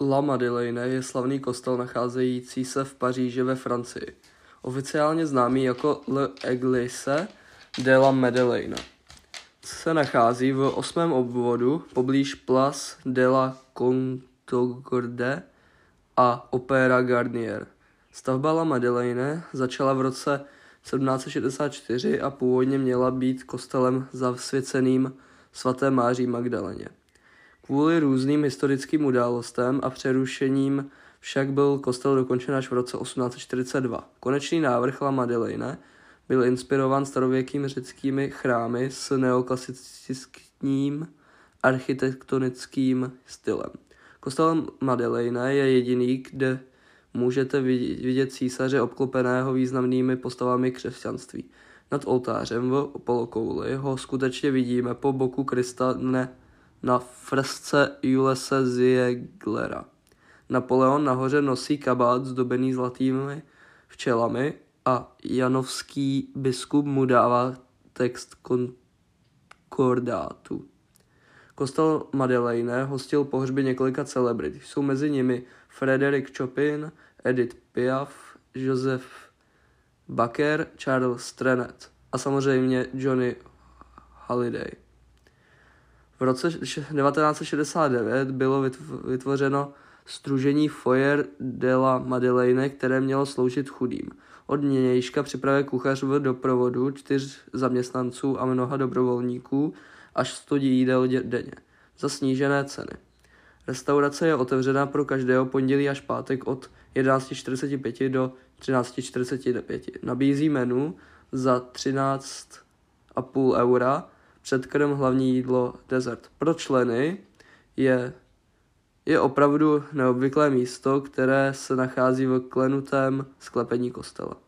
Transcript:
La Madeleine je slavný kostel nacházející se v Paříži ve Francii. Oficiálně známý jako Le Église de la Madeleine. Se nachází v osmém obvodu poblíž Place de la Concorde a Opera Garnier. Stavba La Madeleine začala v roce 1764 a původně měla být kostelem zasvěceným svaté Máří Magdaleně. Kvůli různým historickým událostem a přerušením však byl kostel dokončen až v roce 1842. Konečný návrh La Madeleine byl inspirován starověkými řeckými chrámy s neoklasickým architektonickým stylem. Kostel Madeleine je jediný, kde můžete vidět císaře obklopeného významnými postavami křesťanství. Nad oltářem v polokouli ho skutečně vidíme po boku Krista ne na fresce Julese Zieglera. Napoleon nahoře nosí kabát zdobený zlatými včelami a janovský biskup mu dává text konkordátu. Kostel Madeleine hostil pohřby několika celebrit. Jsou mezi nimi Frederick Chopin, Edith Piaf, Joseph Baker, Charles Trenet a samozřejmě Johnny Halliday. V roce 1969 bylo vytvořeno Stružení Foyer de la Madeleine, které mělo sloužit chudým. Od nějška připravuje kuchař v doprovodu čtyř zaměstnanců a mnoha dobrovolníků až 100 jídel denně za snížené ceny. Restaurace je otevřená pro každého pondělí až pátek od 11.45 do 13.45. Nabízí menu za 13,5 eura, předkrm, hlavní jídlo, dezert. Pro členy je, je opravdu neobvyklé místo, které se nachází v klenutém sklepení kostela.